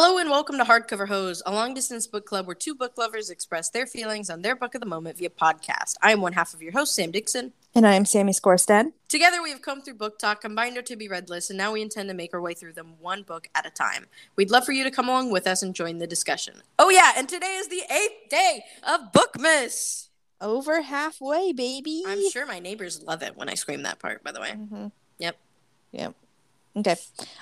Hello and welcome to Hardcover Hoes, a long distance book club where two book lovers express their feelings on their book of the moment via podcast. I am one half of your host, Sam Dixon. And I am Sammy Scorstead. Together, we have come through Book Talk, combined our to be read lists, and now we intend to make our way through them one book at a time. We'd love for you to come along with us and join the discussion. Oh, yeah, and today is the eighth day of Bookmas. Over halfway, baby. I'm sure my neighbors love it when I scream that part, by the way. Mm-hmm. Yep. Yep. Okay.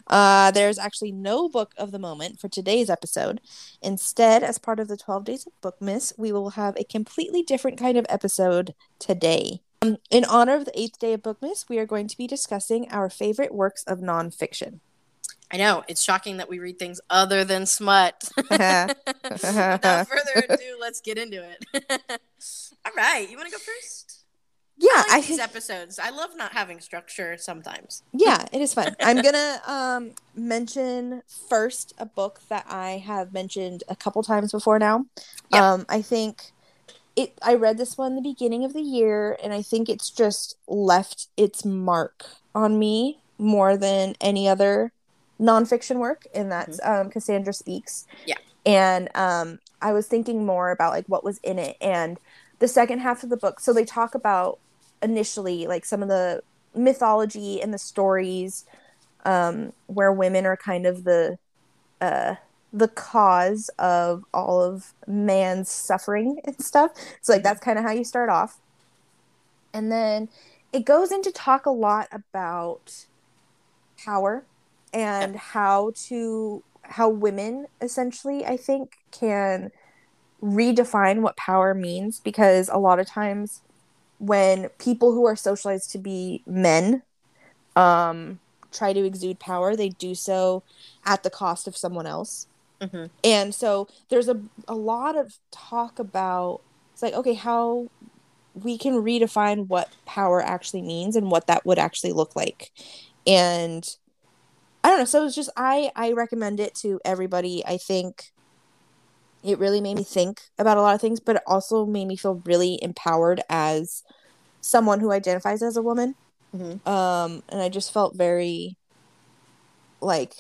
Uh, there's actually no book of the moment for today's episode. Instead, as part of the 12 Days of Bookmas, we will have a completely different kind of episode today. Um, in honor of the eighth day of Bookmas, we are going to be discussing our favorite works of nonfiction. I know. It's shocking that we read things other than smut. Without further ado, let's get into it. All right. You want to go first? Yeah, I like I these episodes. I love not having structure sometimes. yeah, it is fun. I'm gonna um mention first a book that I have mentioned a couple times before now. Yeah. Um, I think it. I read this one the beginning of the year, and I think it's just left its mark on me more than any other nonfiction work, and that's um, Cassandra Speaks. Yeah. and um, I was thinking more about like what was in it, and the second half of the book. So they talk about initially like some of the mythology and the stories um, where women are kind of the uh, the cause of all of man's suffering and stuff. So like that's kind of how you start off, and then it goes into talk a lot about power and how to how women essentially I think can redefine what power means because a lot of times when people who are socialized to be men um try to exude power they do so at the cost of someone else. Mhm. and so there's a, a lot of talk about it's like okay how we can redefine what power actually means and what that would actually look like. And i don't know so it's just i i recommend it to everybody. I think it really made me think about a lot of things but it also made me feel really empowered as someone who identifies as a woman Mhm. um and i just felt very like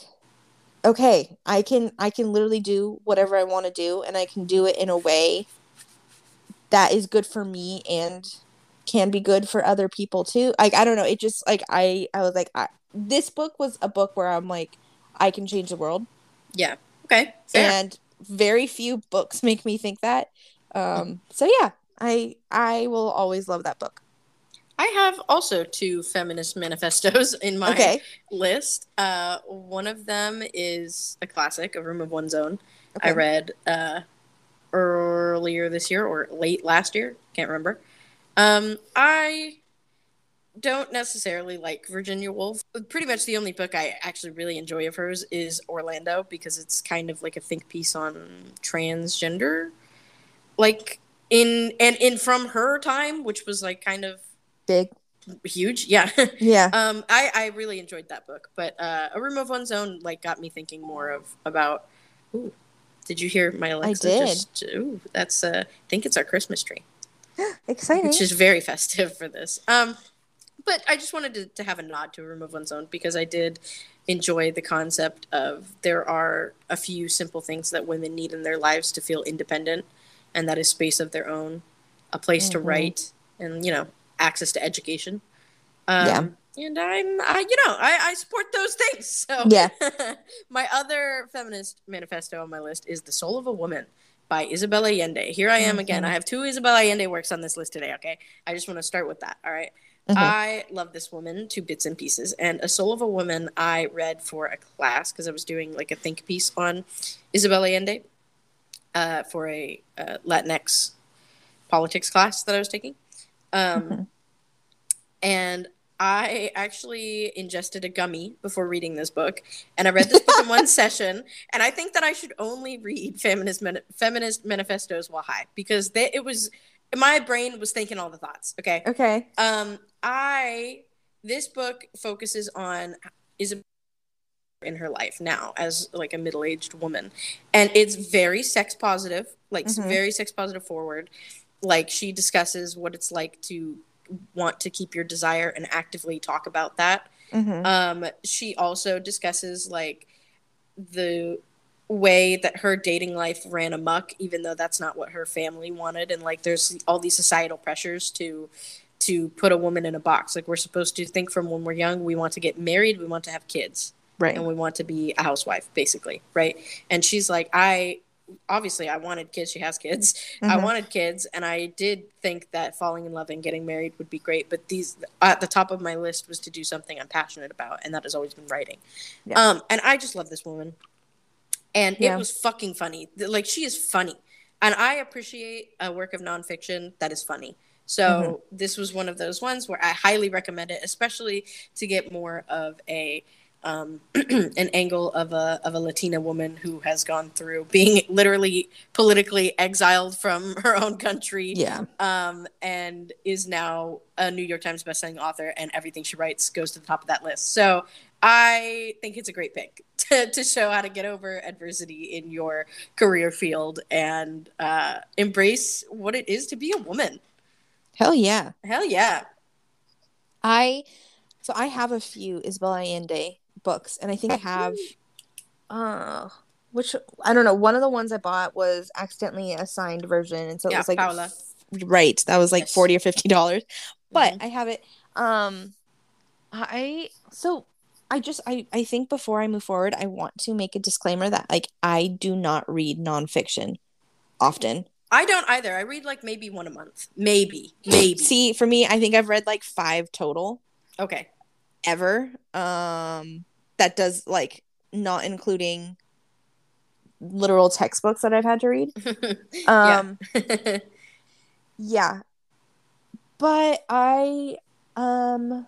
okay i can i can literally do whatever i want to do and i can do it in a way that is good for me and can be good for other people too like i don't know it just like i i was like I, this book was a book where i'm like i can change the world Yeah. Okay. Fair. and very few books make me think that um so yeah i i will always love that book I have also two feminist manifestos in my okay list. Uh, one of them is a classic, A Room of One's Own. I read uh, earlier this year or late last year. Can't remember. Um, I don't necessarily like Virginia Woolf. Pretty much the only book I actually really enjoy of hers is Orlando because it's kind of like a think piece on transgender. Like in and in from her time, which was like kind of big huge. Yeah. yeah um I I really enjoyed that book, but uh A Room of One's Own like got me thinking more of about ooh, did you hear my Alexa I did. just ooh, that's uh I think it's our Christmas tree. exciting Which is very festive for this. Um but I just wanted to, to have a nod to A Room of One's Own because I did enjoy the concept of there are a few simple things that women need in their lives to feel independent and that is space of their own, a place to Mhm. write and you know, access to education. Um, And I'm, I, you know, I, I support those things. So Yeah. my other feminist manifesto on my list is "The Soul of a Woman" by Isabella Allende. Here I am again. Mhm. I have two Isabella Allende works on this list today. Okay, I just want to start with that. All right. Mhm. I love this woman to bits and pieces. And A Soul of a Woman, I read for a class because I was doing like a think piece on Isabella Allende uh, for a uh, Latinx politics class that I was taking. Um, Mhm. And I actually ingested a gummy before reading this book, and I read this book in one session. And I think that I should only read feminist feminist manifestos while high because they, it was my brain was thinking all the thoughts. Okay, okay um, I this book focuses on Isabel in her life now as like a middle-aged woman, and it's very sex positive, like Mhm. very sex positive forward. Like she discusses what it's like to want to keep your desire and actively talk about that. hmm Um, she also discusses like the way that her dating life ran amok even though that's not what her family wanted. And like there's all these societal pressures to to put a woman in a box. Like we're supposed to think from when we're young we want to get married we want to have kids. Right. And we want to be a housewife basically right? And she's like i obviously i wanted kids. She has kids. Mm-hmm. i wanted kids and i did think that falling in love and getting married would be great but these at the top of my list was to do something i'm passionate about and that has always been writing. Yeah. um and i just love this woman and yeah. it was fucking funny like she is funny and i appreciate a work of nonfiction that is funny so mm-hmm. this was one of those ones where i highly recommend it especially to get more of a um, an angle of a of a Latina woman who has gone through being literally politically exiled from her own country, yeah, um, and is now a New York Times bestselling author, and everything she writes goes to the top of that list. So I think it's a great pick to, to show how to get over adversity in your career field and uh, embrace what it is to be a woman. Hell yeah! Hell yeah! I so I have a few Isabel Allende books, and I think I have, uh, which I don't know. One of the ones I bought was accidentally a signed version, and so it was like Paula. right. That was like yes. forty or fifty dollars, but mm-hmm. I have it. Um, I so I just I I think before I move forward, I want to make a disclaimer that like I do not read nonfiction often. I don't either. I read like maybe one a month. Maybe. Maybe. See, for me, I think I've read like 5 total. Okay. Ever. Um that does like not including literal textbooks that I've had to read. um yeah. yeah. But I um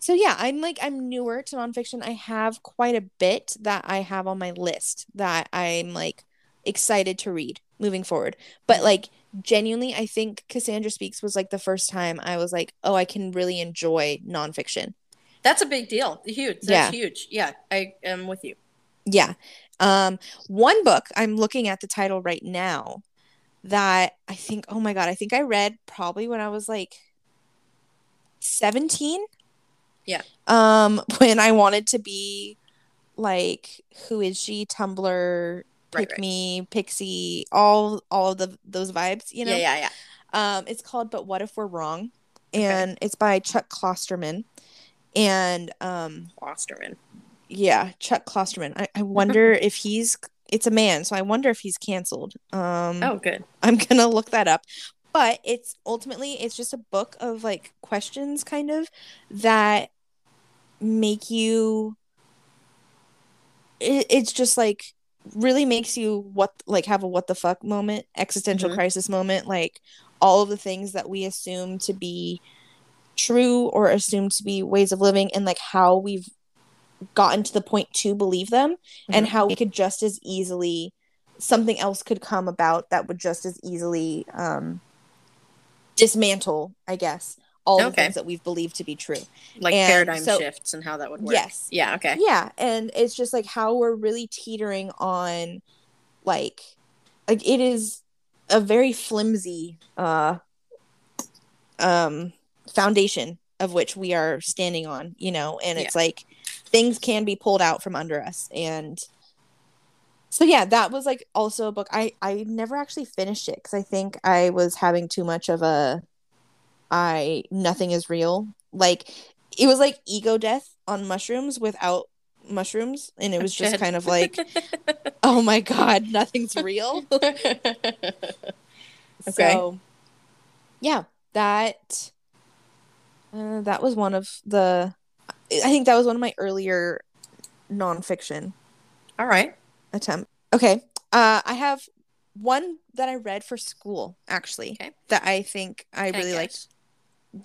so yeah, I'm like I'm newer to nonfiction. I have quite a bit that I have on my list that I'm like excited to read moving forward. But like genuinely, I think Cassandra Speaks was like the first time I was like, oh, I can really enjoy nonfiction. That's a big deal. Huge. That's yeah. huge. Yeah, I am with you. Yeah. Um, one book I'm looking at the title right now that I think, oh my God, I think I read probably when I was like 17. Yeah. Um, when I wanted to be like, who is she? Tumblr, Pick right, Me, Pixie, all all of the those vibes, you know? Yeah, yeah, yeah. Um, it's called But What If We're Wrong? And okay. it's by Chuck Klosterman and um Klosterman. Yeah, Chuck Klosterman. I, I wonder if he's it's a man, so I wonder if he's canceled. Um Oh, good. I'm gonna look that up. But it's ultimately it's just a book of like questions kind of that make you it, it's just like really makes you what like have a what the fuck moment, existential mm-hmm. crisis moment, like all of the things that we assume to be true or assume to be ways of living and like how we've gotten to the point to believe them mm-hmm. and how we could just as easily something else could come about that would just as easily um dismantle i guess all okay. the things that we've believed to be true like and paradigm so, shifts and how that would work yes yeah okay yeah and it's just like how we're really teetering on like like it is a very flimsy uh um foundation of which we are standing on, you know, and it's yeah. like things can be pulled out from under us and so yeah, that was like also a book. I I never actually finished it cuz I think I was having too much of a I nothing is real. Like it was like ego death on mushrooms without mushrooms and it was just kind of like oh my god, nothing's real. okay. So yeah, that uh, that was one of the. I think that was one of my earlier nonfiction. All right. Attempt. Okay. Uh, I have one that I read for school actually okay. that I think I Can really liked.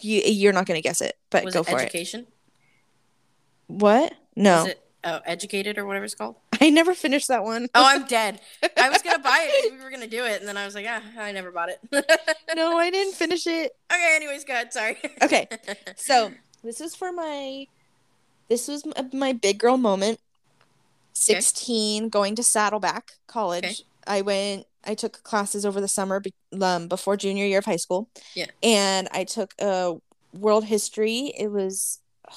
You you're not gonna guess it, but was go it for education? it. Education. What? No. It, oh, educated or whatever it's called. I never finished that one. oh, I'm dead. I was gonna buy it we were gonna do it, and then I was like, ah, I never bought it. no, I didn't finish it. Okay. Anyways, go ahead. Sorry. okay. So this was for my. This was my big girl moment. Sixteen, okay. going to Saddleback College. Okay. I went. I took classes over the summer be, um, before junior year of high school. Yeah. And I took a uh, world history. It was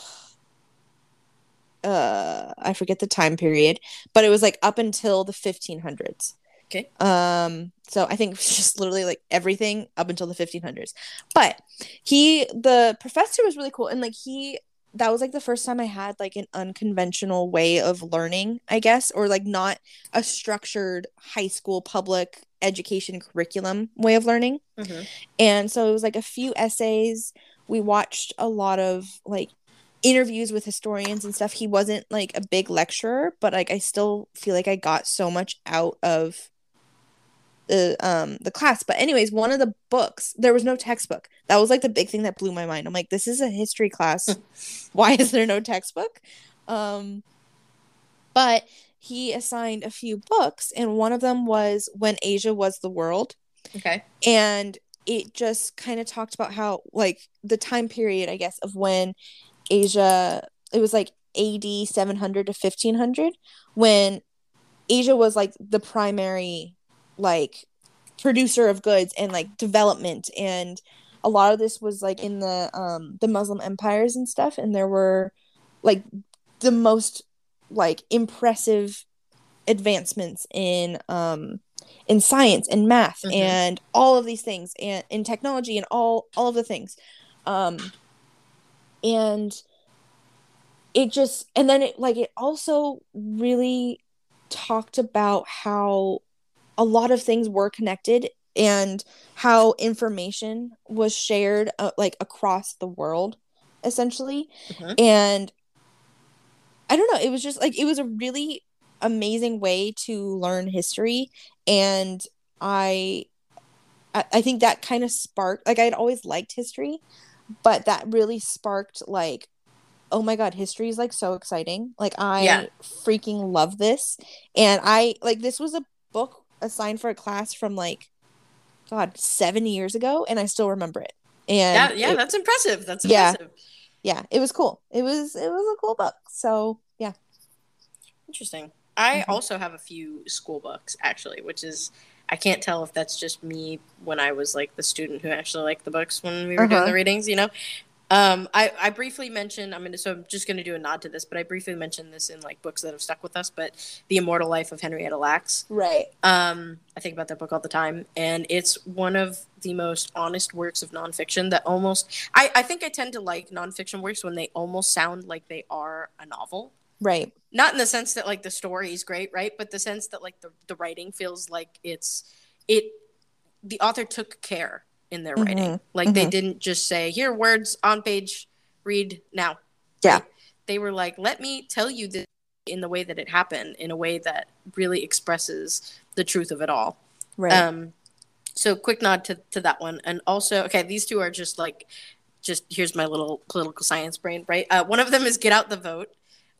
uh I forget the time period, but it was like up until the 1500s. Okay. Um so I think just literally like everything up until the 1500s. But he the professor was really cool and like he that was like the first time I had like an unconventional way of learning, I guess, or like not a structured high school public education curriculum way of learning. Mm-hmm. And so it was like a few essays. We watched a lot of like interviews with historians and stuff. He wasn't like a big lecturer, but like I still feel like I got so much out of the um the class. But anyways, one of the books, there was no textbook. That was like the big thing that blew my mind. I'm like, this is a history class. Why is there no textbook? Um but he assigned a few books and one of them was When Asia Was the World. Okay. And it just kind of talked about how like the time period, I guess, of when Asia it was like AD 700 to 1500 when Asia was like the primary like producer of goods and like development. And a lot of this was like in the um the muslim empires and stuff. And there were like the most like impressive advancements in um in science and math Mhm. and all of these things and in technology and all all of the things. Um and it just and then it like it also really talked about how a lot of things were connected and how information was shared uh, like across the world essentially Mhm. and i don't know it was just like it was a really amazing way to learn history and i i, I think that kind of sparked like i'd always liked history but that really sparked like oh my god history is like so exciting like i Yeah. freaking love this and i like this was a book assigned for a class from like god seven years ago and i still remember it Yeah, and yeah, it- that's impressive. That's Yeah. impressive. yeah it was cool it was it was a cool book so yeah Interesting. I Mhm. also have a few school books actually, which is I can't tell if that's just me when I was like the student who actually liked the books when we were doing Uh-huh. the readings, you know. Um, I, I briefly mentioned I'm gonna so I'm just gonna do a nod to this, but I briefly mentioned this in like books that have stuck with us. But the Immortal Life of Henrietta Lacks. right Um, I think about that book all the time, and it's one of the most honest works of nonfiction that almost I, I think I tend to like nonfiction works when they almost sound like they are a novel right not in the sense that like the story is great right but the sense that like the, the writing feels like it's it the author took care in their writing Mhm, like they mhm. didn't just say here words on page read now Yeah. Right? they were like let me tell you this in the way that it happened in a way that really expresses the truth of it all right um, so quick nod to, to that one, and also okay, these two are just like, just here's my little political science brain, right? Uh, one of them is Get Out the Vote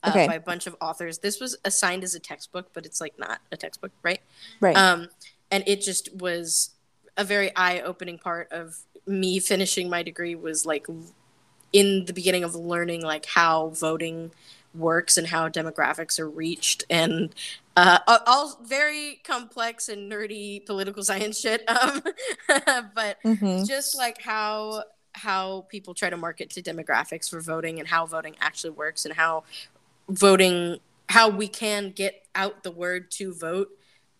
uh, Okay. by a bunch of authors. This was assigned as a textbook, but it's like not a textbook, right? right Um, and it just was a very eye opening part of me finishing my degree was like in the beginning of learning like how voting works and how demographics are reached and uh, all- very complex and nerdy political science shit um, but Mhm. just like how how people try to market to demographics for voting and how voting actually works and how voting how we can get out the word to vote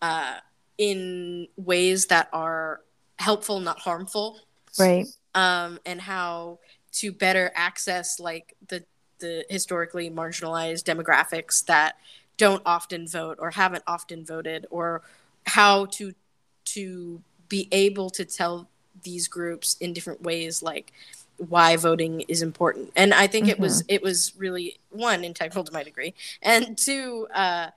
uh, in ways that are helpful not harmful. Right. Um, and how to better access like the the historically marginalized demographics that don't often vote or haven't often voted or how to to be able to tell these groups in different ways like why voting is important. And i think it was it was really one integral to my degree and two uh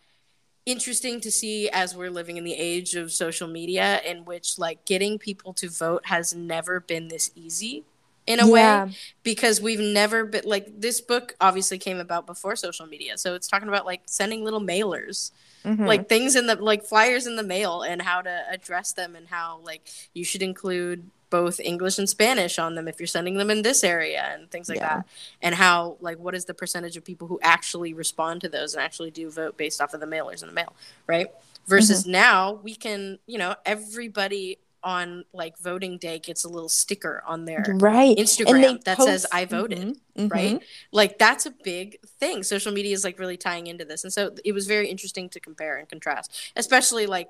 interesting to see as we're living in the age of social media in which like getting people to vote has never been this easy in a yeah way because we've never been like this book obviously came about before social media so it's talking about like sending little mailers Mhm. like things in the like flyers in the mail and how to address them and how like you should include both english and spanish on them if you're sending them in this area and things like Yeah. that and how like what is the percentage of people who actually respond to those and actually do vote based off of the mailers in the mail right versus Mm-hmm. now we can you know everybody on like voting day gets a little sticker on their right Instagram that post, says I voted, mm-hmm, right? mm-hmm. Like that's a big thing. Social media is like really tying into this. And so it was very interesting to compare and contrast, especially like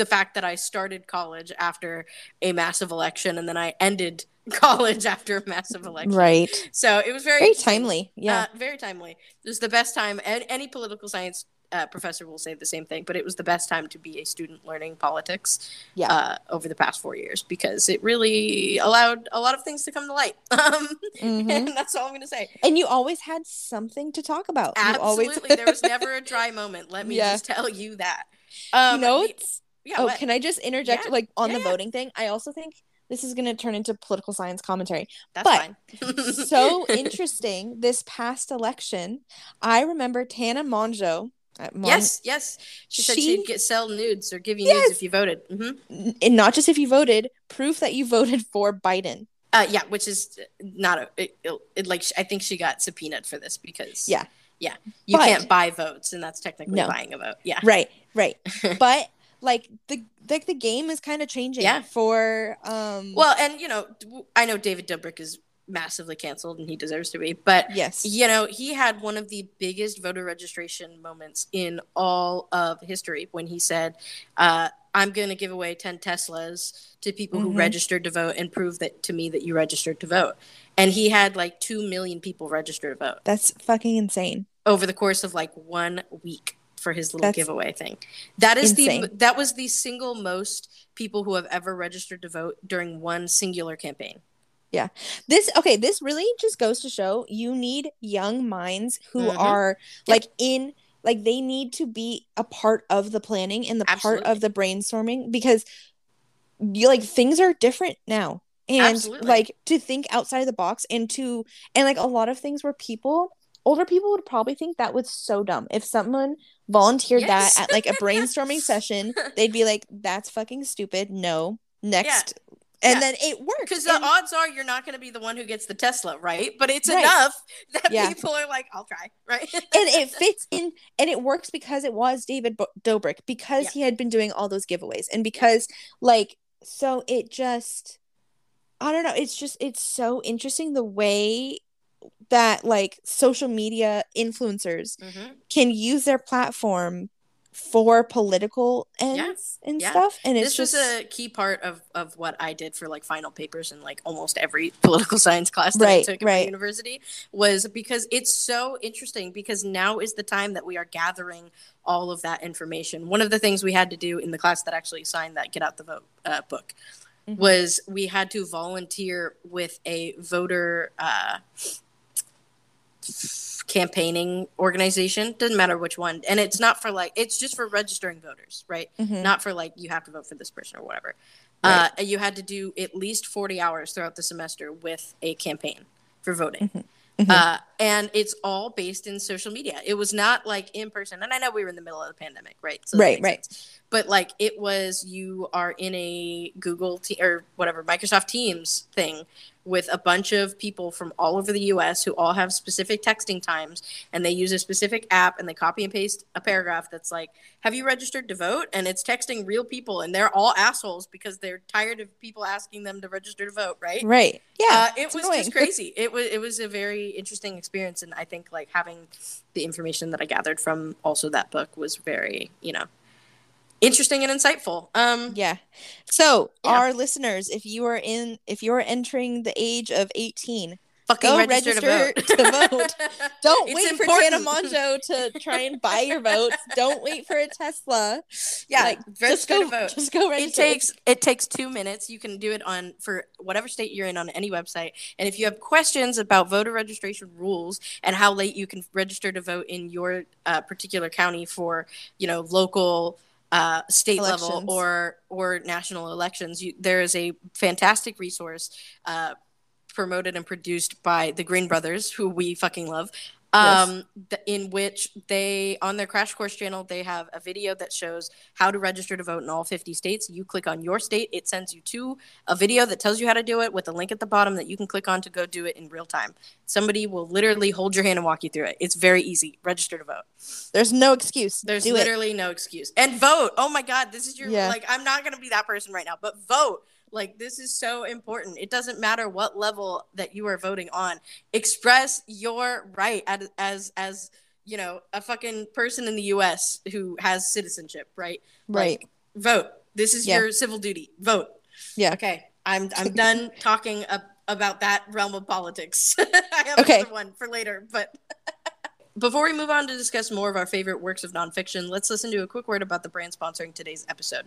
the fact that I started college after a massive election and then I ended college after a massive election. Right. So it was very very timely. Yeah. Uh, very timely. It was the best time. And any political science uh, professor will say the same thing, but it was the best time to be a student learning politics yeah. uh, over the past four years because it really allowed a lot of things to come to light. Um, mm-hmm. And that's all I'm going to say. And you always had something to talk about. Absolutely. Always... there was never a dry moment. Let me yeah. just tell you that. Um, it's. Yeah, oh, what? can I just interject, Yeah. like on Yeah, the yeah. voting thing? I also think this is going to turn into political science commentary. That's but- fine. so interesting. This past election, I remember Tana Mongeau. uh, Mon- yes, yes. She, said She- she'd get sell nudes or give you Yes. nudes if you voted. hmm and not just if you voted, proof that you voted for Biden. Uh, yeah, which is not a it, it- like I think she got subpoenaed for this because Yeah. yeah, you But- can't buy votes, and that's technically No. buying a vote. Yeah, Right, right. but like the like the game is kind of changing Yeah. for um Well, and you know, I know David Dobrik is massively canceled, and he deserves to be, but yes. you know, he had one of the biggest voter registration moments in all of history when he said, uh, "I'm going to give away 10 Teslas to people who Mhm. registered to vote and prove that to me that you registered to vote." And he had like 2 million people register to vote That's fucking insane. over the course of like 1 week for his little That's giveaway thing. That is insane. the that was the single most people who have ever registered to vote during one singular campaign. Yeah. This okay, this really just goes to show you need young minds who Mhm. are like in like they need to be a part of the planning and the part of the brainstorming because you like things are different now. And Absolutely. like to think outside of the box and to and like a lot of things where people older people would probably think that was so dumb. If someone volunteered Yes. that at like a brainstorming session, they'd be like, That's fucking stupid. No. Next. And Yeah. then it worked. Because the And- odds are you're not going to be the one who gets the Tesla, right? But it's Right. enough that Yeah. people are like, I'll try, right? and it fits in and it works because it was David Bo- Dobrik because Yeah. he had been doing all those giveaways and because like so it just I don't know it's just it's so interesting the way that like social media influencers Mhm. can use their platform for political ends and yeah. stuff and it's This just was a key part of, of what I did for like final papers and like almost every political science class that I took at right. university was because it's so interesting because now is the time that we are gathering all of that information. One of the things we had to do in the class that actually signed that Get Out the Vote uh, book Mhm. was we had to volunteer with a voter uh, campaigning organization doesn't matter which one and it's not for like it's just for registering voters right Mhm. not for like you have to vote for this person or whatever Right. uh, you had to do at least 40 hours throughout the semester with a campaign for voting Mhm. Uh, and it's all based in social media. It was not like in person. And i know we were in the middle of the pandemic right? That Right, right. sense. but like it was you are in a google te- or whatever microsoft teams thing with a bunch of people from all over the us who all have specific texting times and they use a specific app and they copy and paste a paragraph that's like have you registered to vote? And it's texting real people and they're all assholes because they're tired of people asking them to register to vote right? Right. Yeah uh, it was annoying. just crazy. It was it was a very interesting experience and i think like having the information that i gathered from also that book was very you know interesting and insightful um Yeah. So, Yeah. our listeners, if you are in if you are entering the age of 18, fucking Go register, register to vote, to vote. don't It's wait important. for Tana Mongeau to try and buy your votes. Don't wait for a Tesla. yeah Like, just go vote just go register. it takes it takes two minutes you can do it on for whatever state you're in on any website and if you have questions about voter registration rules and how late you can register to vote in your uh, particular county for you know local uh, state level or or national elections you, there is a fantastic resource uh, promoted and produced by the green brothers who we fucking love um, th- in which they on their Crash Course channel they have a video that shows how to register to vote in all 50 states. You click on your state, it sends you to a video that tells you how to do it with a link at the bottom that you can click on to go do it in real time. Somebody will literally hold your hand and walk you through it. It's very easy. Register to vote. There's no excuse. There's Do it. literally no excuse. And vote. Oh my god, this is your Yeah. like I'm not going to be that person right now, but vote. Like this is so important. It doesn't matter what level that you are voting on. Express your right as as, as you know, a fucking person in the US who has citizenship, right? Right. Like, vote. This is Yeah. your civil duty. Vote. Yeah. Okay. I'm I'm done talking ab- about that realm of politics. I have Okay. another one for later, but before we move on to discuss more of our favorite works of nonfiction, let's listen to a quick word about the brand sponsoring today's episode.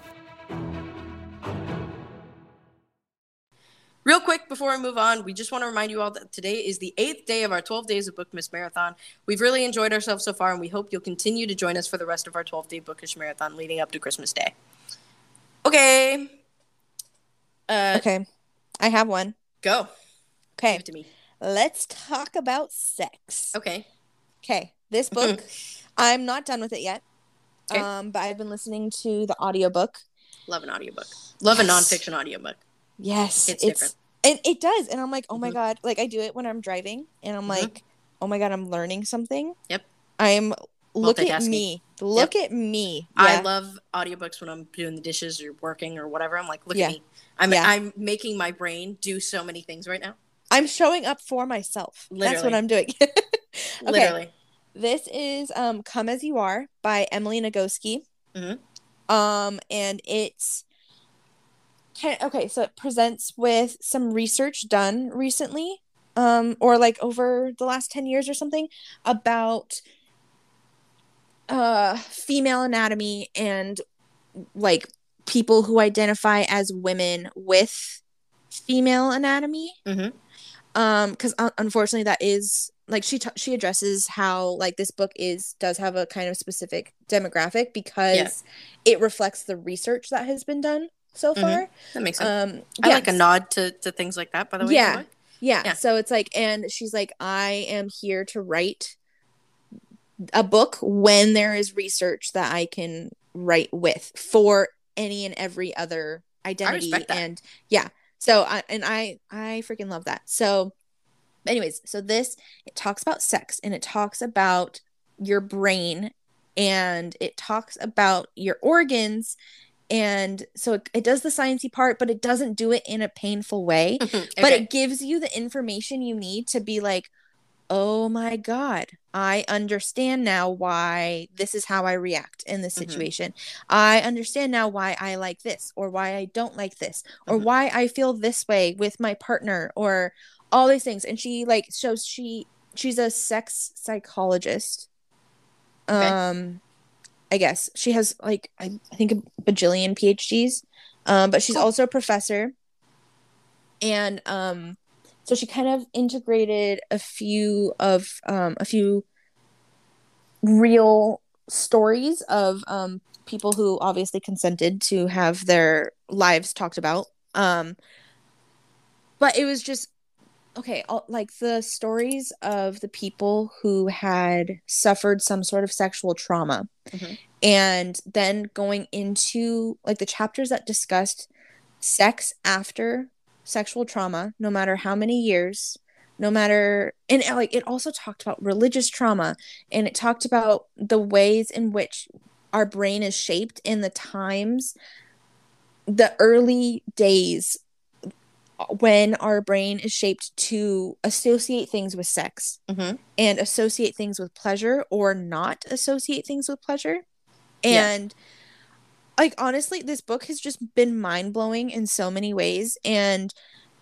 Before we move on, we just want to remind you all that today is the eighth day of our 12 Days of Bookmas Marathon. We've really enjoyed ourselves so far, and we hope you'll continue to join us for the rest of our 12 day bookish marathon leading up to Christmas Day. Okay. Uh, Okay. I have one. Go. Okay. Give it to me. Let's talk about sex. Okay. Okay. This book, I'm not done with it yet. Okay. Um, but I've been listening to the audiobook. Love an audiobook. Love a Yes. nonfiction audiobook. Yes. It's It's, different. And it does. And I'm like, oh my Mhm. God. Like I do it when I'm driving and I'm Mhm. like, oh my God, I'm learning something. Yep. I'm look at me. Look at me. I love audiobooks when I'm doing the dishes or working or whatever. I'm like, look Yeah. at me. I'm Yeah. I'm making my brain do so many things right now. I'm showing up for myself. That's what I'm doing. Okay. Literally. This is um Come As You Are by Emily Nagoski. Mhm. Um and it's kind okay, so it presents with some research done recently um or like over the last 10 years or something about uh female anatomy and like people who identify as women with female anatomy. Mhm. um because unfortunately that is like she t- she addresses how like this book is does have a kind of specific demographic because it reflects the research that has been done so Mhm. far That makes sense. um I like a nod to, to things like that, by the way. Yeah. yeah, Yeah. so it's like and she's like i am here to write a book when there is research that i can write with for any and every other identity and yeah so i and i i freaking love that so anyways so this it talks about sex and it talks about your brain and it talks about your organs and so it, it does the sciencey part but it doesn't do it in a painful way but Okay. it gives you the information you need to be like oh my god i understand now why this is how i react in this Mhm. situation i understand now why i like this or why i don't like this or Mhm. why i feel this way with my partner or all these things and she like shows she she's a sex psychologist Okay. um i guess. She has like i, I think a bajillion phds um but she's Cool. also a professor. And um so she kind of integrated a few of um a few real stories of um people who obviously consented to have their lives talked about. Um but it was just okay all, like the stories of the people who had suffered some sort of sexual trauma Mhm. and then going into like the chapters that discussed sex after sexual trauma no matter how many years no matter and like it also talked about religious trauma and it talked about the ways in which our brain is shaped in the times the early days when our brain is shaped to associate things with sex Mhm. and associate things with pleasure or not associate things with pleasure Yeah. and like honestly this book has just been mind-blowing in so many ways and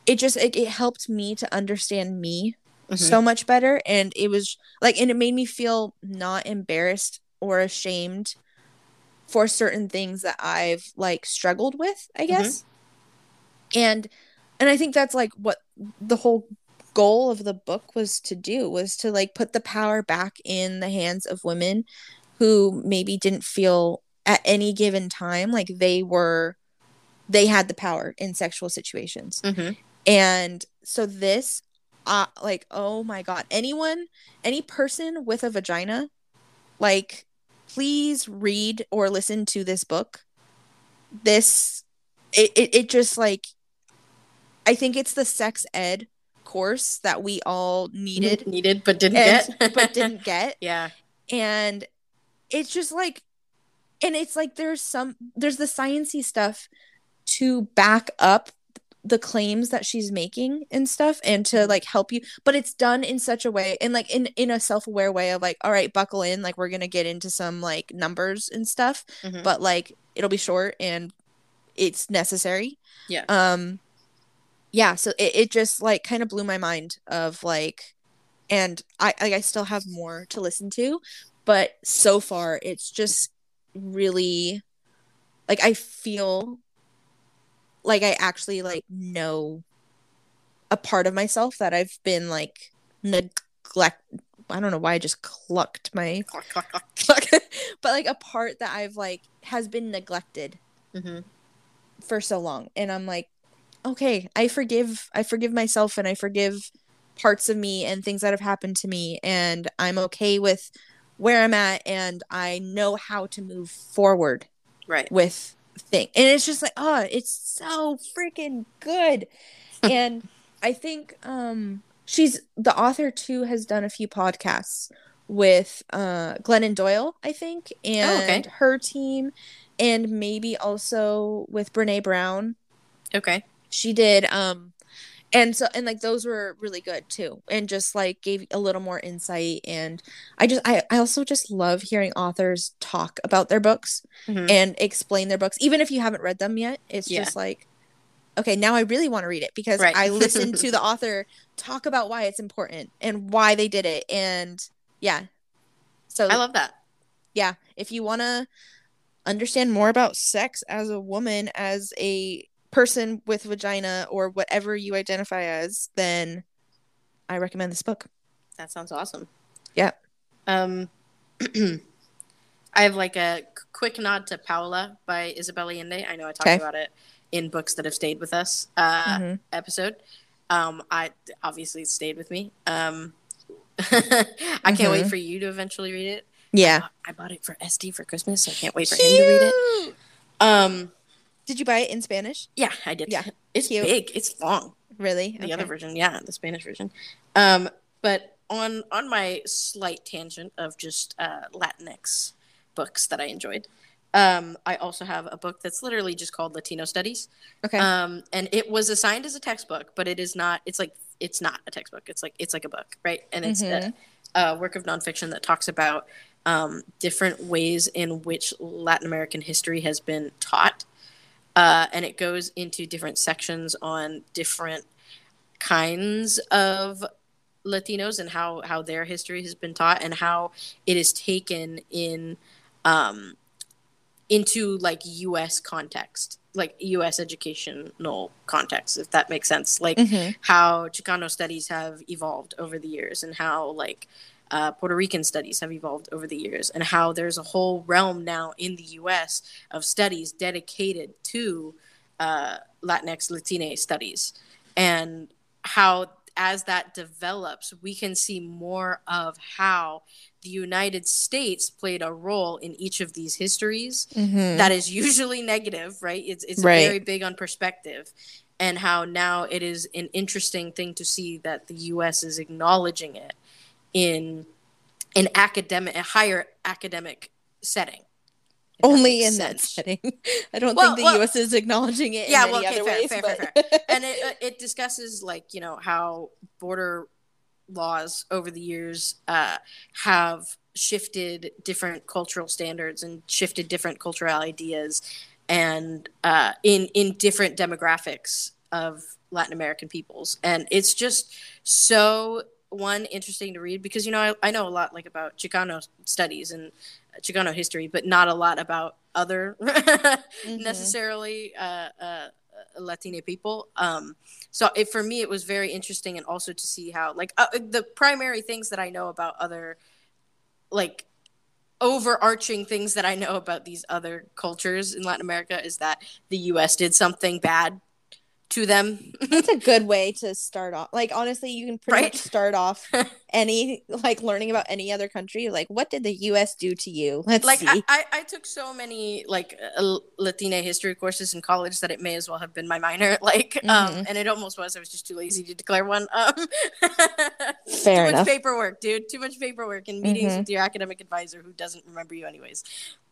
it just it, it helped me to understand me Mhm. so much better and it was like and it made me feel not embarrassed or ashamed for certain things that I've like struggled with, I guess. And and I think that's like what the whole goal of the book was to do was to like put the power back in the hands of women who maybe didn't feel at any given time like they were they had the power in sexual situations. Mhm. And so this uh like oh my god, anyone any person with a vagina like please read or listen to this book. This it it, it just like I think it's the sex ed course that we all needed needed but didn't and, get. but didn't get. Yeah. And it's just like and it's like there's some there's the sciency stuff to back up the claims that she's making and stuff and to like help you but it's done in such a way and like in in a self-aware way of like all right buckle in like we're gonna get into some like numbers and stuff Mhm. but like it'll be short and it's necessary. Yeah. Um yeah so it, it just like kind of blew my mind of like and i i still have more to listen to but so far it's just really like i feel like i actually like know a part of myself that i've been like neglect i don't know why i just clucked my Cluck, cluck, cluck. cluck but like a part that i've like has been neglected Mhm. for so long and i'm like okay i forgive i forgive myself and i forgive parts of me and things that have happened to me and i'm okay with where i'm at and i know how to move forward right. with thing and it's just like oh it's so freaking good. And i think um she's the author too has done a few podcasts with uh glennon doyle i think and Oh, okay. her team and maybe also with brene brown. Okay she did um and so and like those were really good too and just like gave a little more insight and i just i, I also just love hearing authors talk about their books Mhm. and explain their books even if you haven't read them yet it's Yeah. just like okay now i really want to read it because Right. i listened to the author talk about why it's important and why they did it and yeah so i love that yeah if you want to understand more about sex as a woman as a person with vagina or whatever you identify as then i recommend this book. That sounds awesome. Yeah. um i have like a quick nod to Paula by isabel allende. I know i talked Okay. about it in books that have stayed with us uh Mhm. episode. Um i obviously stayed with me. Um i can't wait Mhm. for you to eventually read it. Yeah. I bought it for sd for christmas. So i can't wait for him to read it. Um did you buy it in spanish? Yeah i did. Yeah. it's Cute. big. It's long really? the Okay. other version. Yeah the spanish version. Um but on on my slight tangent of just uh latinx books that i enjoyed um i also have a book that's literally just called latino studies. Okay. Um and it was assigned as a textbook but it is not it's like it's not a textbook. It's like it's like a book right? And it's Mhm. a, a work of nonfiction that talks about um, different ways in which latin american history has been taught uh, and it goes into different sections on different kinds of Latinos and how how their history has been taught and how it is taken in um, into like U.S. context, like U.S. educational context, if that makes sense. Like Mhm. how Chicano studies have evolved over the years, and how like uh, Puerto Rican studies have evolved over the years, and how there's a whole realm now in the U.S. of studies dedicated to uh, Latinx Latine studies, and how as that develops, we can see more of how the United States played a role in each of these histories Mhm. that is usually negative, right? It's it's Right. very big on perspective, and how now it is an interesting thing to see that the U.S. is acknowledging it in an academic, a higher academic setting. only in that setting. I don't Well, think the well- us is acknowledging it Yeah, in well, any okay, other fair, ways fair, but... fair, and it uh, it discusses like you know how border laws over the years uh, have shifted different cultural standards and shifted different cultural ideas and uh, in in different demographics of Latin American peoples, and it's just so one interesting to read because you know I, I know a lot like about Chicano studies and Chicano history, but not a lot about other mm-hmm. necessarily uh, uh, Latina people. Um, so it, for me, it was very interesting, and also to see how like uh, the primary things that I know about other like overarching things that I know about these other cultures in Latin America is that the US did something bad to them. That's a good way to start off. Like honestly, you can pretty right? much start off any like learning about any other country. Like, what did the U.S. do to you? Let's like see. I, I, I took so many like uh, Latina history courses in college that it may as well have been my minor. Like, um, mm-hmm. um, and it almost was. I was just too lazy to declare one. Um, Fair too enough. much paperwork, dude. Too much paperwork and meetings mm-hmm. with your academic advisor who doesn't remember you anyways.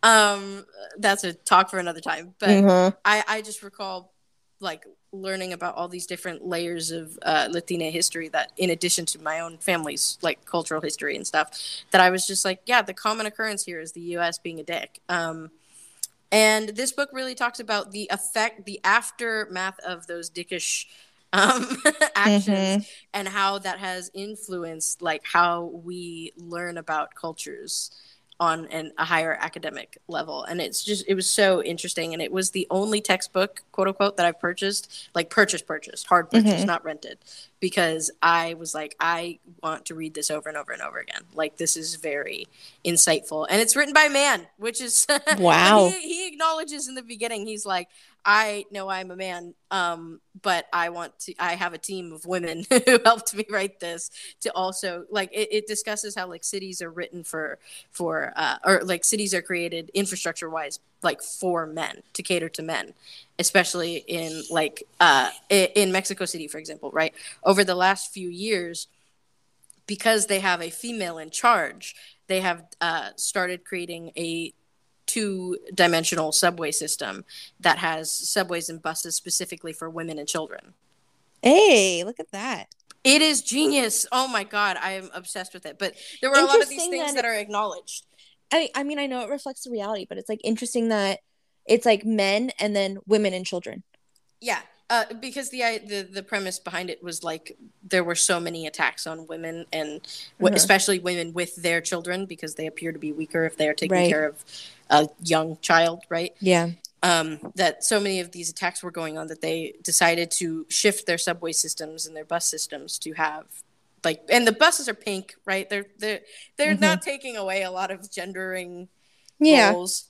Um, that's a talk for another time. But mm-hmm. I, I just recall like learning about all these different layers of uh, Latina history that, in addition to my own family's like cultural history and stuff, that I was just like, yeah, the common occurrence here is the U.S. being a dick. Um, and this book really talks about the effect, the aftermath of those dickish um, actions, mm-hmm. and how that has influenced like how we learn about cultures on an, a higher academic level. And it's just it was so interesting. And it was the only textbook quote unquote that i purchased like purchase purchased hard purchase mm-hmm. not rented. Because i was like i want to read this over and over and over again. Like this is very insightful. And it's written by a man which is wow. He, he acknowledges in the beginning he's like I know I'm a man, um, but I want to. I have a team of women who helped me write this to also like it, it discusses how like cities are written for for uh, or like cities are created infrastructure wise like for men to cater to men, especially in like uh, in Mexico City, for example. Right over the last few years, because they have a female in charge, they have uh, started creating a two dimensional subway system that has subways and buses specifically for women and children. Hey, look at that. It is genius. Oh my god, I am obsessed with it. But there were a lot of these things that, that are acknowledged. I I mean I know it reflects the reality, but it's like interesting that it's like men and then women and children. Yeah. Uh, because the, the the premise behind it was like there were so many attacks on women and w- mm-hmm. especially women with their children because they appear to be weaker if they are taking right. care of a young child, right? Yeah. Um, that so many of these attacks were going on that they decided to shift their subway systems and their bus systems to have like and the buses are pink, right? They're they're they're mm-hmm. not taking away a lot of gendering yeah. roles.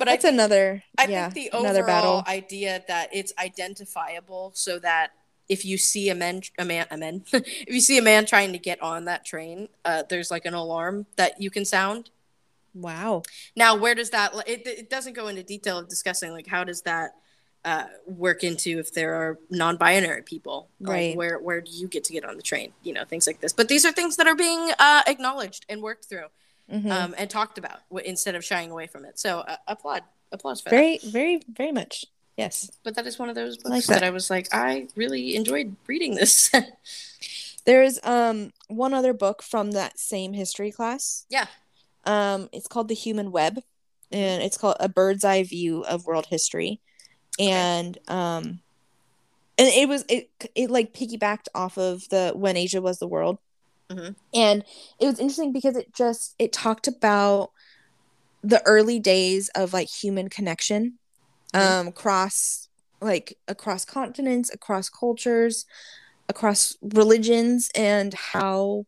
But that's I think, another I yeah, think the overall battle. idea that it's identifiable so that if you see a man a man a man if you see a man trying to get on that train, uh, there's like an alarm that you can sound Wow. Now, where does that? It, it doesn't go into detail of discussing like how does that uh, work into if there are non-binary people, right? Like where where do you get to get on the train? You know, things like this. But these are things that are being uh, acknowledged and worked through, mm-hmm. um, and talked about w- instead of shying away from it. So uh, applaud, applause for very, that. Very, very, very much. Yes. But that is one of those books like that. that I was like, I really enjoyed reading this. There's um one other book from that same history class. Yeah. Um, it's called The Human Web, and it's called A Bird's Eye View of World History. And um, and it was it it like piggybacked off of the When Asia Was the World. Mm-hmm. And it was interesting because it just it talked about the early days of like human connection mm-hmm. um across like across continents, across cultures, across religions and how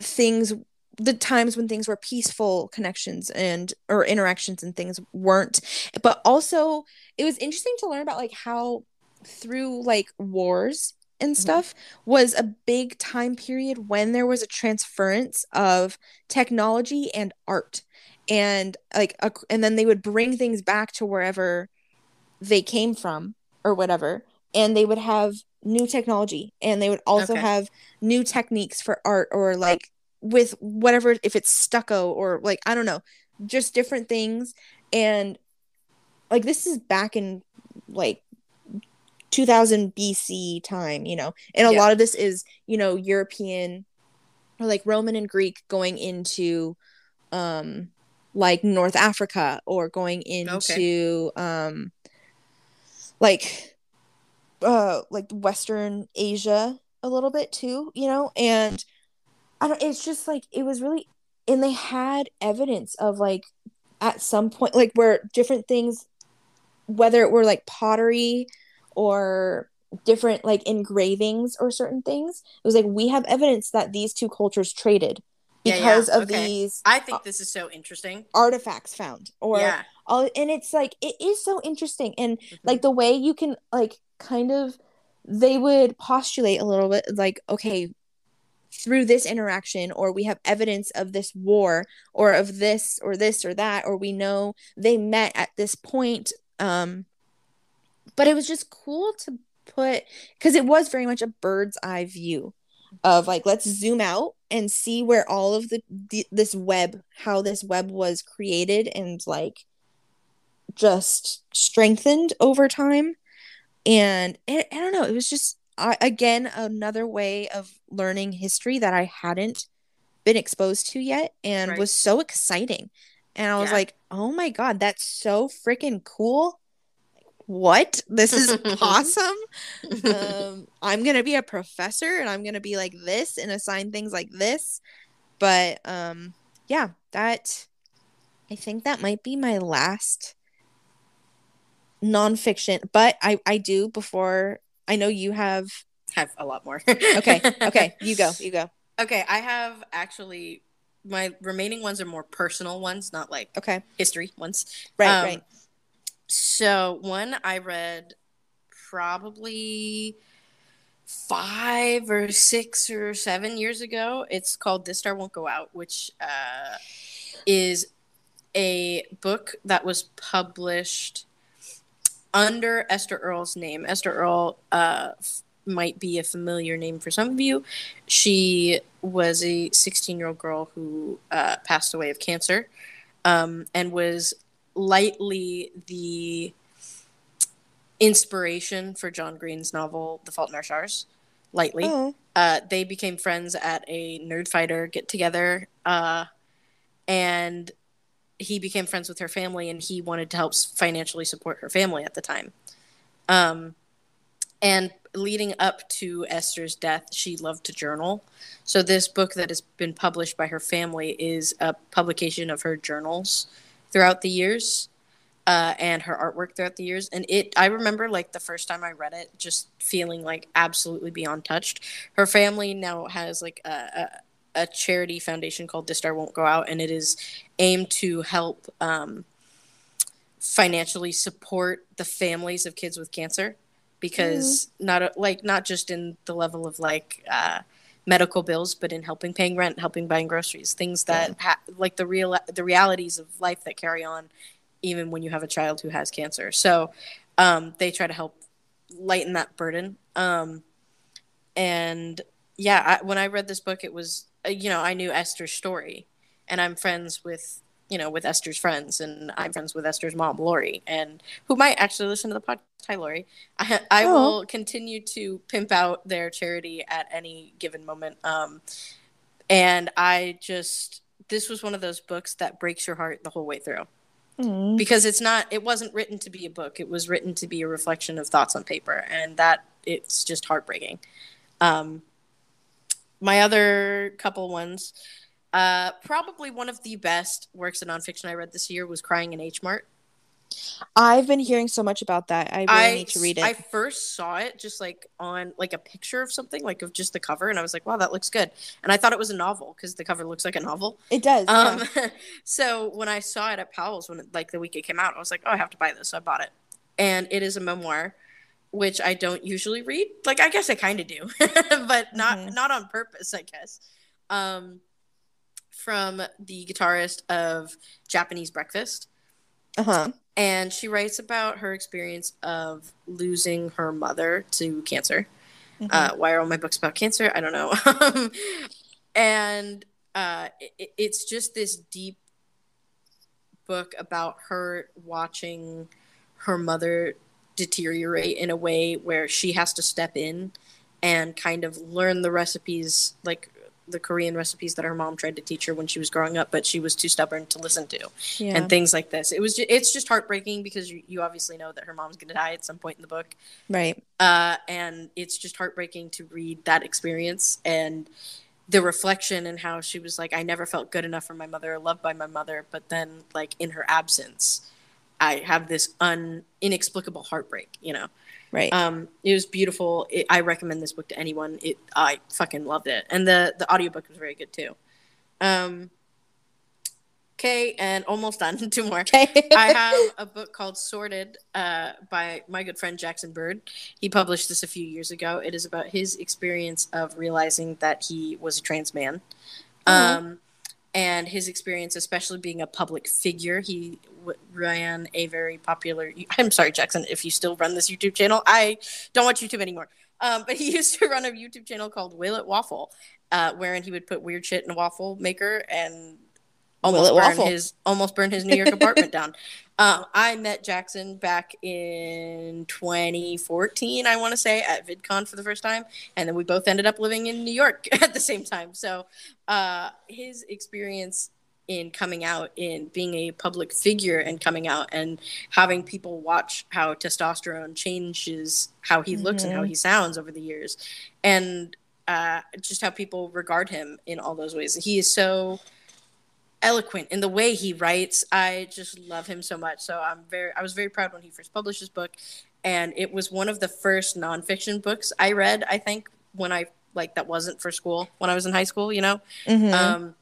things the times when things were peaceful connections and or interactions and things weren't but also it was interesting to learn about like how through like wars and mm-hmm. stuff mm-hmm. was a big time period when there was a transference of technology and art and like a, and then they would bring things back to wherever they came from or whatever and they would have new technology and they would also okay. have new techniques for art or like with whatever if it's stucco or like I don't know, just different things and like this is back in like 2000 BC time, you know. And a yeah. lot of this is, you know, European or like Roman and Greek going into um like North Africa or going into okay. um like uh like Western Asia a little bit too, you know, and I don't it's just like it was really and they had evidence of like at some point like where different things whether it were like pottery or different like engravings or certain things it was like we have evidence that these two cultures traded because yeah, yeah. of okay. these i think this is so interesting artifacts found or yeah. all and it's like it is so interesting and mm-hmm. like the way you can like kind of they would postulate a little bit like okay through this interaction or we have evidence of this war or of this or this or that or we know they met at this point um but it was just cool to put because it was very much a bird's eye view of like let's zoom out and see where all of the, the this web how this web was created and like just strengthened over time and it, i don't know it was just I, again another way of learning history that i hadn't been exposed to yet and right. was so exciting and i was yeah. like oh my god that's so freaking cool what? This is awesome. Um, i'm gonna be a professor and i'm gonna be like this and assign things like this. But um yeah that i think that might be my last nonfiction. But i i do before i know you have have a lot more. Okay okay you go you go. Okay i have actually my remaining ones are more personal ones not like okay. history ones. Right um, right so one I read probably five or six or seven years ago. It's called This Star Won't Go Out, which uh, is a book that was published under Esther Earl's name. Esther Earl uh, f- might be a familiar name for some of you. She was a 16 year old girl who uh, passed away of cancer um, and was lightly the inspiration for John Green's novel The Fault in Our Stars. Lightly, oh. uh, they became friends at a Nerdfighter get together, uh, and he became friends with her family, and he wanted to help financially support her family at the time. Um, and leading up to Esther's death, she loved to journal. So this book that has been published by her family is a publication of her journals throughout the years uh, and her artwork throughout the years. And it, I remember like the first time I read it, just feeling like absolutely beyond touched. Her family now has like a, a, a charity foundation called This Star Won't Go Out, and it is aimed to help um, financially support the families of kids with cancer because mm. not like not just in the level of like uh, medical bills, but in helping paying rent, helping buying groceries, things that yeah. ha- like the real the realities of life that carry on even when you have a child who has cancer. So um, they try to help lighten that burden. Um, and yeah, I, when I read this book, it was uh, you know I knew Esther's story, and I'm friends with you know, with Esther's friends, and I'm friends with Esther's mom, Lori, and who might actually listen to the podcast. Hi, Lori. I, I oh. will continue to pimp out their charity at any given moment. Um, and I just, this was one of those books that breaks your heart the whole way through. Mm. Because it's not, it wasn't written to be a book. It was written to be a reflection of thoughts on paper. And that, it's just heartbreaking. Um, my other couple ones, uh, probably one of the best works of nonfiction I read this year was Crying in H Mart. I've been hearing so much about that. I really I, need to read it. I first saw it just like on like a picture of something, like of just the cover, and I was like, "Wow, that looks good." And I thought it was a novel because the cover looks like a novel. It does. Um, yeah. so when I saw it at Powell's when it, like the week it came out, I was like, "Oh, I have to buy this." So I bought it, and it is a memoir, which I don't usually read. Like I guess I kind of do, but not mm-hmm. not on purpose. I guess. Um, from the guitarist of Japanese Breakfast. Uh huh. And she writes about her experience of losing her mother to cancer. Mm-hmm. Uh, why are all my books about cancer? I don't know. and uh, it, it's just this deep book about her watching her mother deteriorate in a way where she has to step in and kind of learn the recipes like the Korean recipes that her mom tried to teach her when she was growing up, but she was too stubborn to listen to, Yeah. and things like this. It was it's just heartbreaking because you, you obviously know that her mom's gonna die at some point in the book, right. uh, and it's just heartbreaking to read that experience and the reflection and how she was like, I never felt good enough for my mother or loved by my mother, but then like in her absence, I have this un inexplicable heartbreak, you know. Right. Um, it was beautiful. It, I recommend this book to anyone. It I fucking loved it, and the the audiobook was very good too. Um, okay, and almost done. Two more. okay. I have a book called Sorted uh, by my good friend Jackson Bird. He published this a few years ago. It is about his experience of realizing that he was a trans man. Mhm. Um, and his experience, especially being a public figure, he ran a very popular. I'm sorry, Jackson, if you still run this YouTube channel. I don't watch YouTube anymore. Um, but he used to run a YouTube channel called Will It Waffle, uh, wherein he would put weird shit in a waffle maker and almost It burn Waffle. his almost burn his New York apartment down. Um, I met Jackson back in 2014, I want to say, at VidCon for the first time, and then we both ended up living in New York at the same time. So, uh, his experience in coming out, in being a public figure, and coming out, and having people watch how testosterone changes how he looks and how Mhm. he sounds over the years, and uh, just how people regard him in all those ways. He is so eloquent in the way he writes. I just love him so much. So I'm very I was very proud when he first published his book and it was one of the first nonfiction books I read, I think, when I like that wasn't for school when I was in high school, you know? Mhm. Um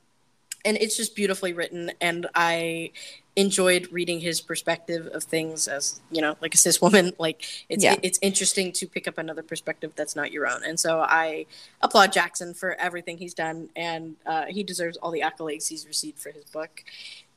and it's just beautifully written and I enjoyed reading his perspective of things as, you know, like a cis woman. Like it's Yeah. it's interesting to pick up another perspective that's not your own. And so I applaud Jackson for everything he's done, and uh, he deserves all the accolades he's received for his book.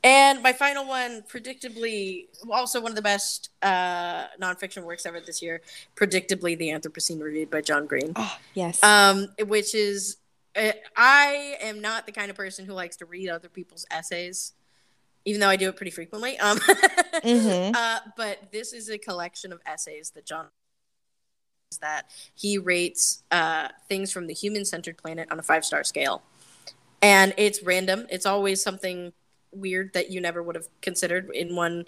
And my final one, predictably, also one of the best uh, nonfiction works ever this year, predictably, The Anthropocene Reviewed by John Green, oh, yes. um, which is, uh, I am not the kind of person who likes to read other people's essays, even though I do it pretty frequently. Um, Mhm. uh, but this is a collection of essays that John is that he rates uh, things from the human-centered planet on a five-star scale, and it's random. It's always something weird that you never would have considered. In one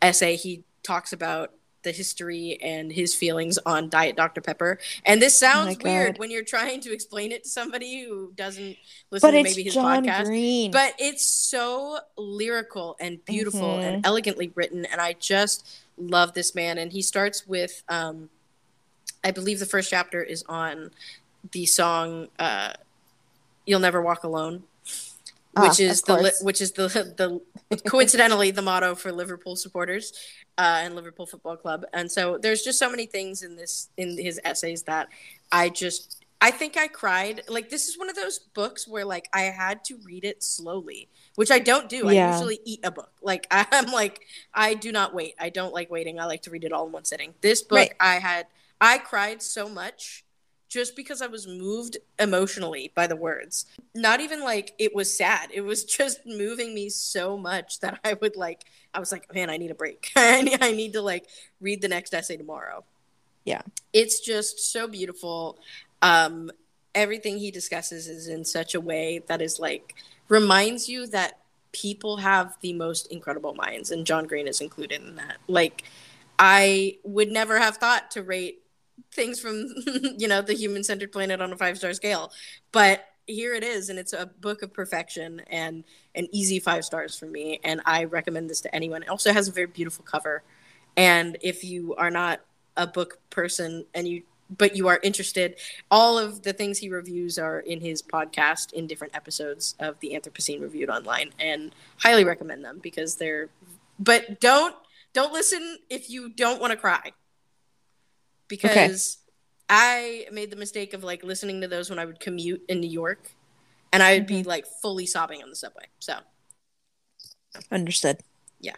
essay, he talks about the history and his feelings on Diet Dr Pepper, and this sounds God. weird when you're trying to explain it to somebody who doesn't listen but to maybe his John podcast Green. but it's so lyrical and beautiful Mhm. and elegantly written and i just love this man and he starts with um i believe the first chapter is on the song uh you'll never walk alone Ah, which is the li- which is the the coincidentally the motto for liverpool supporters uh, and liverpool football club and so there's just so many things in this in his essays that i just I think I cried. Like this is one of those books where like I had to read it slowly, which I don't do. I usually eat a book. Like I'm like I do not wait. I don't like waiting. I like to read it all in one sitting. This book Right. I had I cried so much just because I was moved emotionally by the words. Not even like it was sad. It was just moving me so much that I would like I was like, man, I need a break. I need, to like read the next essay tomorrow. Yeah. It's just so beautiful. Um everything he discusses is in such a way that is like reminds you that people have the most incredible minds and John Green is included in that. Like I would never have thought to rate things from you know the human centered planet on a five star scale but here it is and it's a book of perfection and an easy five stars for me and i recommend this to anyone. It also has a very beautiful cover and if you are not a book person and you but you are interested all of the things he reviews are in his podcast in different episodes of the anthropocene reviewed online and highly recommend them because they're but don't don't listen if you don't want to cry because I made the mistake of like listening to those when I would commute in New York, and I would be Mm-hmm. like fully sobbing on the subway. So Understood. yeah,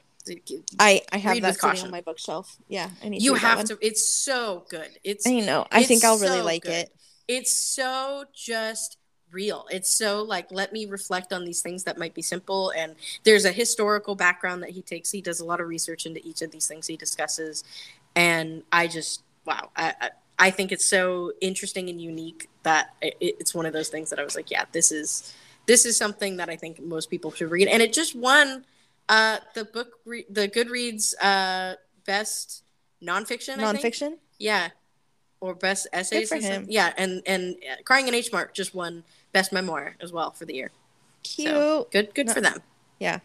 I I have Read that sitting on my bookshelf. Yeah, I need. you to have to. It's so good. It's I know. I think I'll really so like good. it. It's so just real. It's so like let me reflect on these things that might be simple. And there's a historical background that he takes. He does a lot of research into each of these things he discusses, and I just wow, I, I I think it's so interesting and unique that it, it's one of those things that I was like, yeah, this is this is something that I think most people should read, and it just won uh, the book re- the Goodreads uh, best nonfiction. I think. Nonfiction. yeah, or best essays. for him. Yeah, and and uh, Crying in H Mart just won best memoir as well for the year. Cute. So, good, good No- for them. Yeah.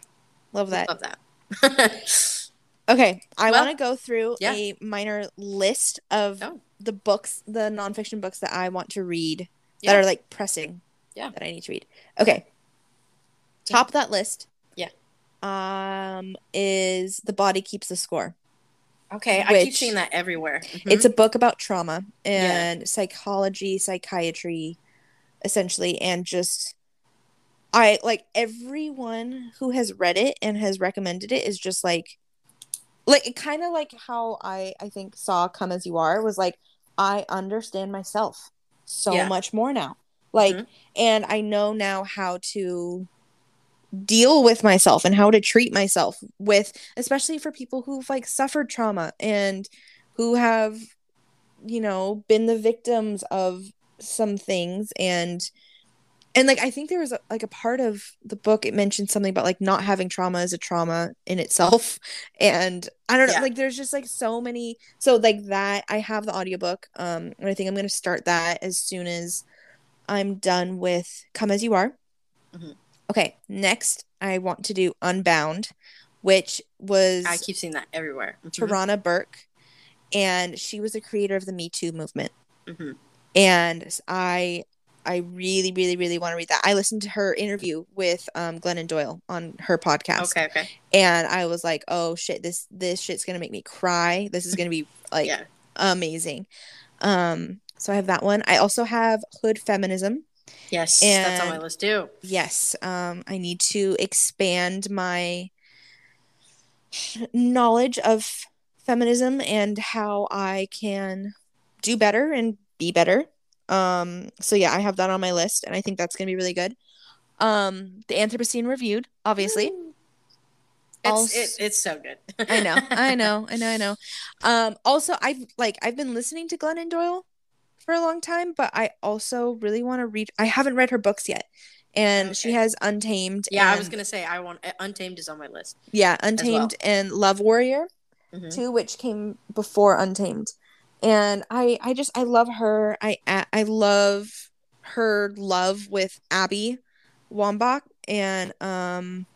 Love that. Love that. Okay, I Well, want to go through yeah. a minor list of Oh. the books, the nonfiction books that I want to read Yeah. that are like pressing. Yeah. That I need to read. Okay. Top of that list. Yeah. Um, is The Body Keeps the Score. okay, I keep seeing that everywhere. Mhm. It's a book about trauma and psychology, psychiatry, essentially, and just I like everyone who has read it and has recommended it is just like like kind of like how I I think saw Come As You Are was like I understand myself so Yeah. much more now. Like Mhm. and I know now how to deal with myself and how to treat myself with especially for people who've like suffered trauma and who have you know been the victims of some things and and like i think there was a, like a part of the book it mentioned something about like not having trauma as a trauma in itself and i don't know Yeah. like there's just like so many so like that i have the audiobook um and i think i'm going to start that as soon as i'm done with come as you are Mhm. okay next i want to do unbound which was I keep seeing that everywhere. Mhm. Tarana Burke, and she was the creator of the Me Too movement. Mhm. And I, I really, really, really want to read that. I listened to her interview with um, Glennon Doyle on her podcast, Okay, okay. and I was like, "Oh shit this this shit's gonna make me cry. This is gonna be like yeah. amazing." Um, so I have that one. I also have Hood Feminism. Yes, that's on my list too. Yes, um, I need to expand my knowledge of feminism and how I can do better and be better. Um, so yeah, I have that on my list, and I think that's gonna be really good. Um, the Anthropocene reviewed, obviously. It's Also- it, it's so good. I know, I know, I know, I know. Um, also, I've like I've been listening to Glennon Doyle for a long time, but I also really want to read. I haven't read her books yet, and she has Untamed. Yeah, I was gonna say I want uh, Untamed is on my list. Yeah, Untamed and Love Warrior Mhm. too, which came before Untamed. And I I just I love her. i i love her love with Abby Wambach and um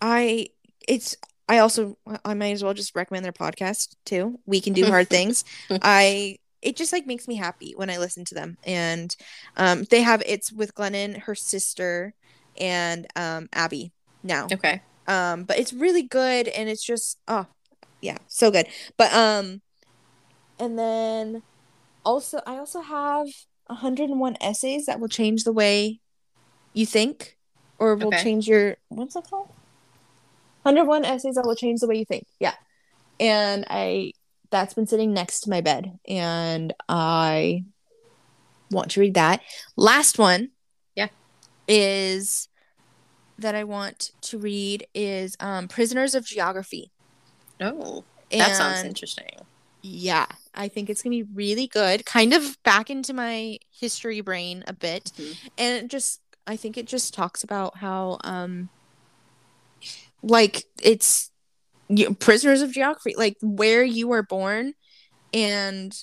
I it's I also I might as well just recommend their podcast too. We can do hard things. I it just like makes me happy when I listen to them. And um they have it's with Glennon, her sister, and um Abby now Okay. um but it's really good and it's just oh yeah so good but um and then also i also have 101 essays that will change the way you think or will Okay. change your what's that called 101 essays that will change the way you think yeah and i that's been sitting next to my bed and i want to read that last one Yeah. is that i want to read is um prisoners of geography Oh, that sounds interesting. yeah, I think it's gonna be really good. Kind of back into my history brain a bit, Mhm. and it just I think it just talks about how um like it's you, prisoners of geography, like where you were born, and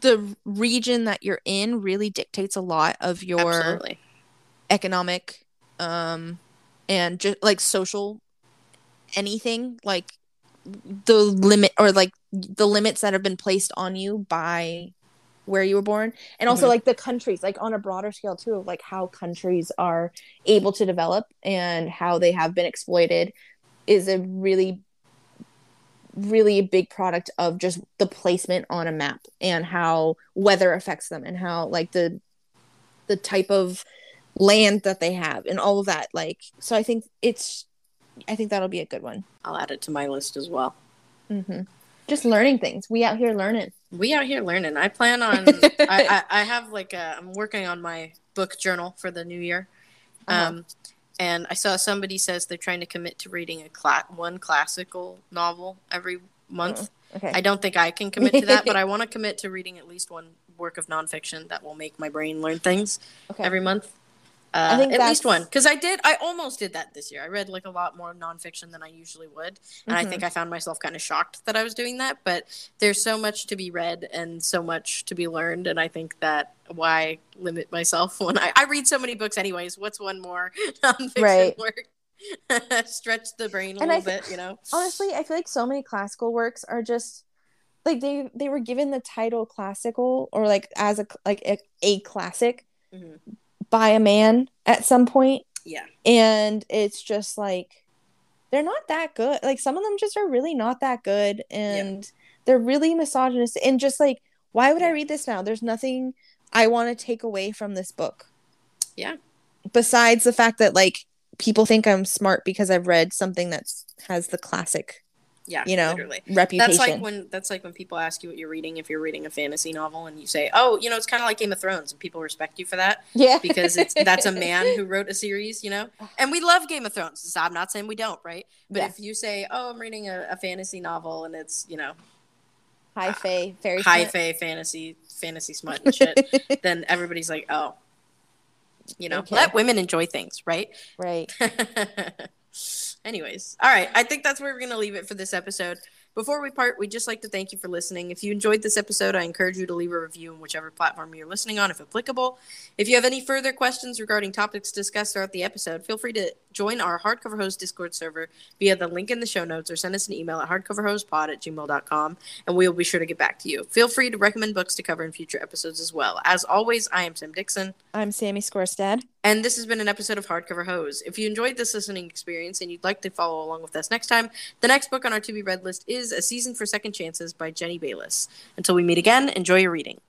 the region that you're in really dictates a lot of your Absolutely. economic um and just like social anything like the limit or like the limits that have been placed on you by where you were born and also Mhm. like the countries like on a broader scale too of like how countries are able to develop and how they have been exploited is a really really big product of just the placement on a map and how weather affects them and how like the the type of land that they have and all of that like so i think it's i think that'll be a good one I'll add it to my list as well. hmm just learning things we out here learning We out here learning. I plan on. I, I I have like a. I'm working on my book journal for the new year. Uh-huh. Um, and I saw somebody says they're trying to commit to reading a cla- one classical novel every month. Okay. I don't think I can commit to that, but I want to commit to reading at least one work of nonfiction that will make my brain learn things okay. every month. Uh, think at least one, because I did. I almost did that this year. I read like a lot more nonfiction than I usually would, and I Mhm. think I found myself kind of shocked that I was doing that. But there's so much to be read and so much to be learned, and I think that why limit myself when I, I read so many books anyways. What's one more nonfiction Right. work? Stretch the brain a And little th- bit, you know. honestly i feel like so many classical works are just like they they were given the title classical or like as a like a, a classic Mhm. By a man at some point. Yeah, and it's just like they're not that good. Like some of them just are really not that good. And they're really misogynist. And just like why would i read this now? There's nothing i want to take away from this book. Yeah. besides the fact that like people think i'm smart because i've read something that's has the classic yeah, you know literally. reputation That's like when that's like when people ask you what you're reading if you're reading a fantasy novel and you say, "Oh, you know, it's kind of like Game of Thrones," and people respect you for that yeah because it's that's a man who wrote a series, you know. Ah. And we love Game of Thrones. So I'm not saying we don't, right? But Yeah. if you say, "Oh, I'm reading a, a fantasy novel and it's you know high uh, fae fairy high smut. fae fantasy fantasy smut and shit," then everybody's like, "Oh." You know, Okay. let women enjoy things, right? right Anyways, all right. I think that's where we're going to leave it for this episode. Before we part, we'd just like to thank you for listening. If you enjoyed this episode, I encourage you to leave a review on whichever platform you're listening on, if applicable. If you have any further questions regarding topics discussed throughout the episode, feel free to join our Hardcover Hoes Discord server via the link in the show notes or send us an email at hardcoverhoespod at gmail.com, and we will be sure to get back to you. Feel free to recommend books to cover in future episodes as well. As always, I am Tim Dixon. i'm sammy scorstad And this has been an episode of Hardcover Hoes. If you enjoyed this listening experience and you'd like to follow along with us next time, the next book on our to be read list is A Season for Second Chances by Jenny Bayliss. Until we meet again, enjoy your reading.